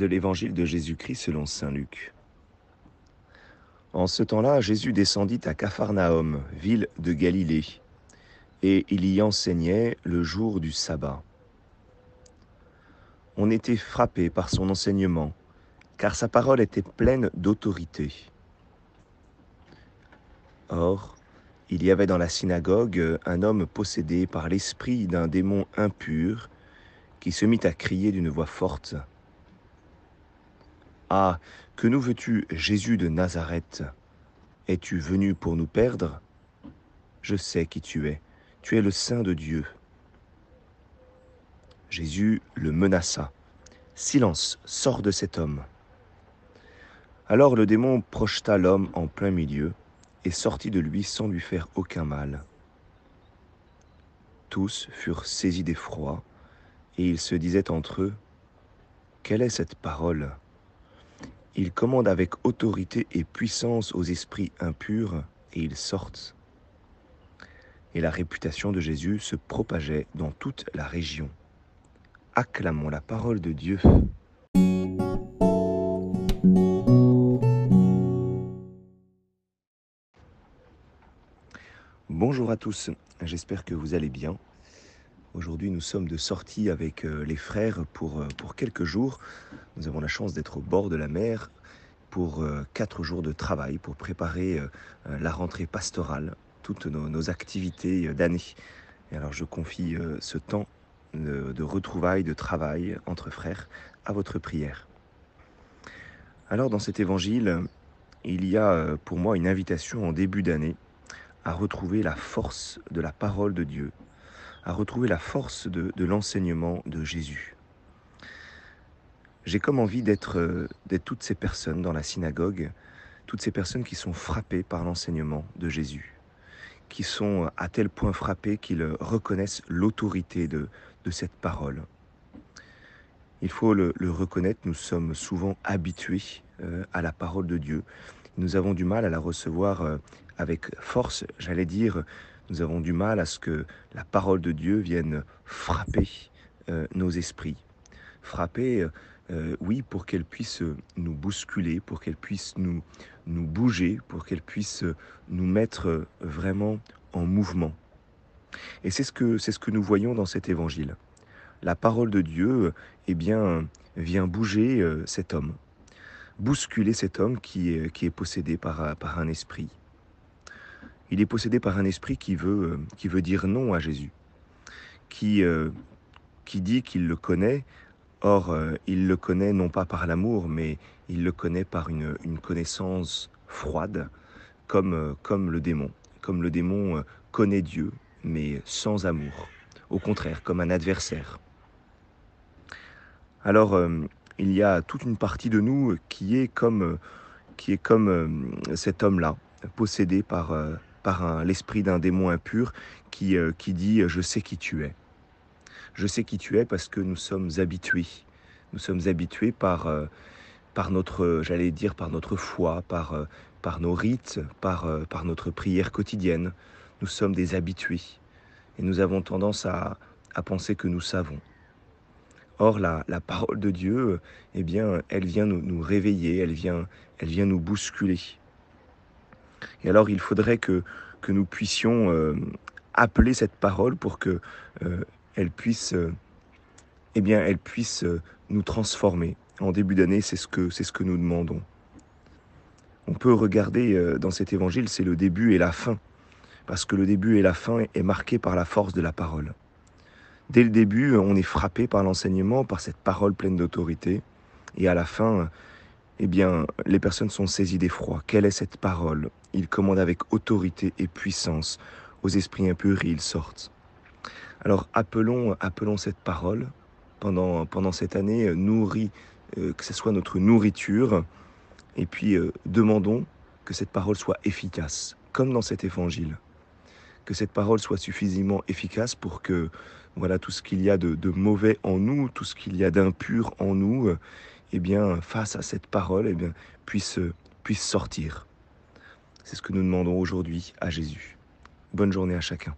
de l'évangile de Jésus-Christ selon Saint Luc. En ce temps-là, Jésus descendit à Capharnaüm, ville de Galilée, et il y enseignait le jour du sabbat. On était frappé par son enseignement, car sa parole était pleine d'autorité. Or, il y avait dans la synagogue un homme possédé par l'esprit d'un démon impur qui se mit à crier d'une voix forte. Ah, que nous veux-tu, Jésus de Nazareth? Es-tu venu pour nous perdre? Je sais qui tu es, tu es le Saint de Dieu. Jésus le menaça. Silence, sors de cet homme. Alors le démon projeta l'homme en plein milieu et sortit de lui sans lui faire aucun mal. Tous furent saisis d'effroi et ils se disaient entre eux, Quelle est cette parole? Il commande avec autorité et puissance aux esprits impurs, et ils sortent. Et la réputation de Jésus se propageait dans toute la région. Acclamons la parole de Dieu. Bonjour à tous, j'espère que vous allez bien. Aujourd'hui, nous sommes de sortie avec euh, les frères pour, euh, pour quelques jours. Nous avons la chance d'être au bord de la mer pour euh, quatre jours de travail, pour préparer la rentrée pastorale, toutes nos, activités d'année. Et alors, je confie ce temps de retrouvailles, de travail entre frères à votre prière. Alors, dans cet évangile, il y a pour moi une invitation en début d'année à retrouver la force de la parole de Dieu, à retrouver la force de, l'enseignement de Jésus. J'ai comme envie euh, d'être toutes ces personnes dans la synagogue, toutes ces personnes qui sont frappées par l'enseignement de Jésus, qui sont à tel point frappées qu'ils reconnaissent l'autorité de, de cette parole. Il faut le, reconnaître, nous sommes souvent habitués euh, à la parole de Dieu. Nous avons du mal à la recevoir euh, avec force, j'allais dire, nous avons du mal à ce que la parole de Dieu vienne frapper euh, nos esprits. Frapper, euh, oui, pour qu'elle puisse nous bousculer, pour qu'elle puisse nous, nous bouger, pour qu'elle puisse nous mettre vraiment en mouvement. Et c'est ce que, ce que nous voyons dans cet évangile. La parole de Dieu, eh bien, vient bouger euh, cet homme, bousculer cet homme qui est, qui est possédé par, par un esprit. Il est possédé par un esprit qui veut, euh, qui veut dire non à Jésus, qui, euh, qui dit qu'il le connaît. Or, euh, il le connaît non pas par l'amour, mais il le connaît par une, une connaissance froide, comme, comme le démon. Comme le démon connaît Dieu, mais sans amour. Au contraire, comme un adversaire. Alors, il y a toute une partie de nous qui est comme, qui est comme cet homme-là, possédé par, par l'esprit d'un démon impur qui, euh, qui dit euh, Je sais qui tu es. Je sais qui tu es parce que nous sommes habitués. Nous sommes habitués par, euh, par notre, j'allais dire, par notre foi, par, par nos rites, par, par notre prière quotidienne. Nous sommes des habitués. Et nous avons tendance à, à penser que nous savons. Or, la, la, parole de Dieu, eh bien, elle vient nous, nous réveiller, elle vient, elle vient nous bousculer. Et alors il faudrait que, que nous puissions euh, appeler cette parole pour que euh, elle puisse, euh, eh bien, elle puisse nous transformer. En début d'année, c'est ce que c'est ce que nous demandons. On peut regarder dans cet évangile, c'est le début et la fin, parce que le début et la fin est marqué par la force de la parole. Dès le début, on est frappé par l'enseignement, par cette parole pleine d'autorité, et à la fin, eh bien, les personnes sont saisies d'effroi. Quelle est cette parole? Il commande avec autorité et puissance. Aux esprits impurs, ils sortent. Alors appelons, appelons cette parole pendant, pendant cette année, euh, nourrie, euh, que ce soit notre nourriture, et puis euh, demandons que cette parole soit efficace, comme dans cet évangile. Que cette parole soit suffisamment efficace pour que voilà tout ce qu'il y a de, de mauvais en nous, tout ce qu'il y a d'impur en nous, eh bien, face à cette parole, eh bien, puisse, puisse sortir. C'est ce que nous demandons aujourd'hui à Jésus. Bonne journée à chacun.